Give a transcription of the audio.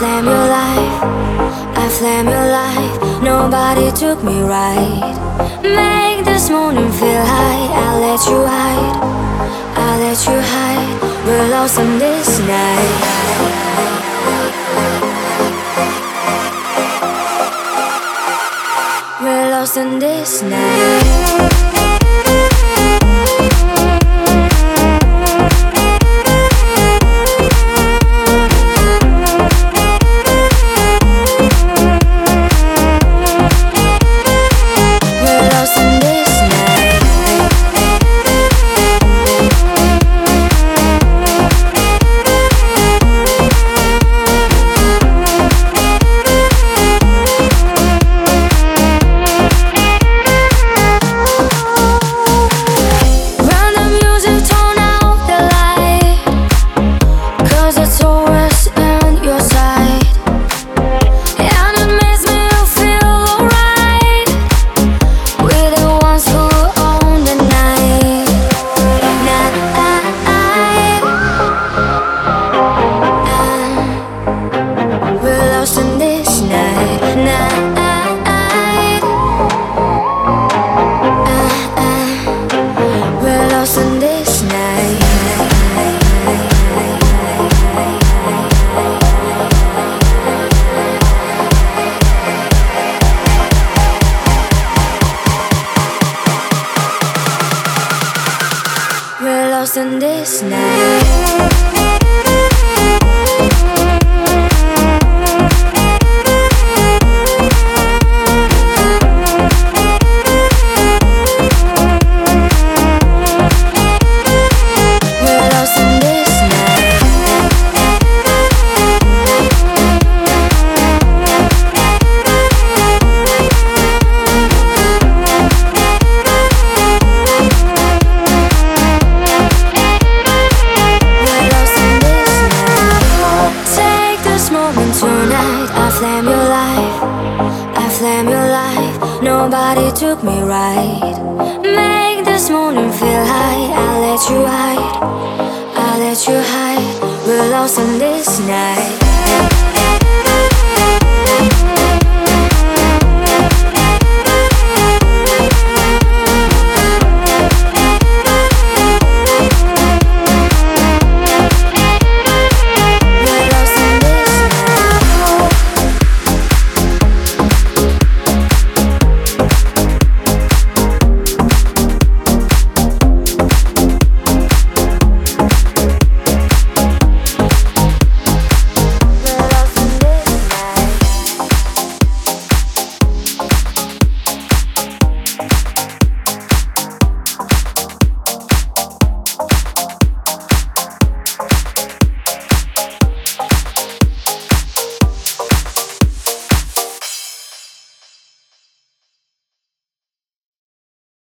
flame your life, I flame your life. Nobody took me right. Make this morning feel high. I'll let you hide, I'll let you hide. We're lost in this night. We're lost in this night. Lost in this night. I flame your life. I flame your life. Nobody took me right. Make this morning feel high. I'll let you hide. I'll let you hide. We're lost in this night.